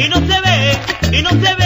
Y no se ve, y no se ve,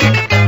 Thank you.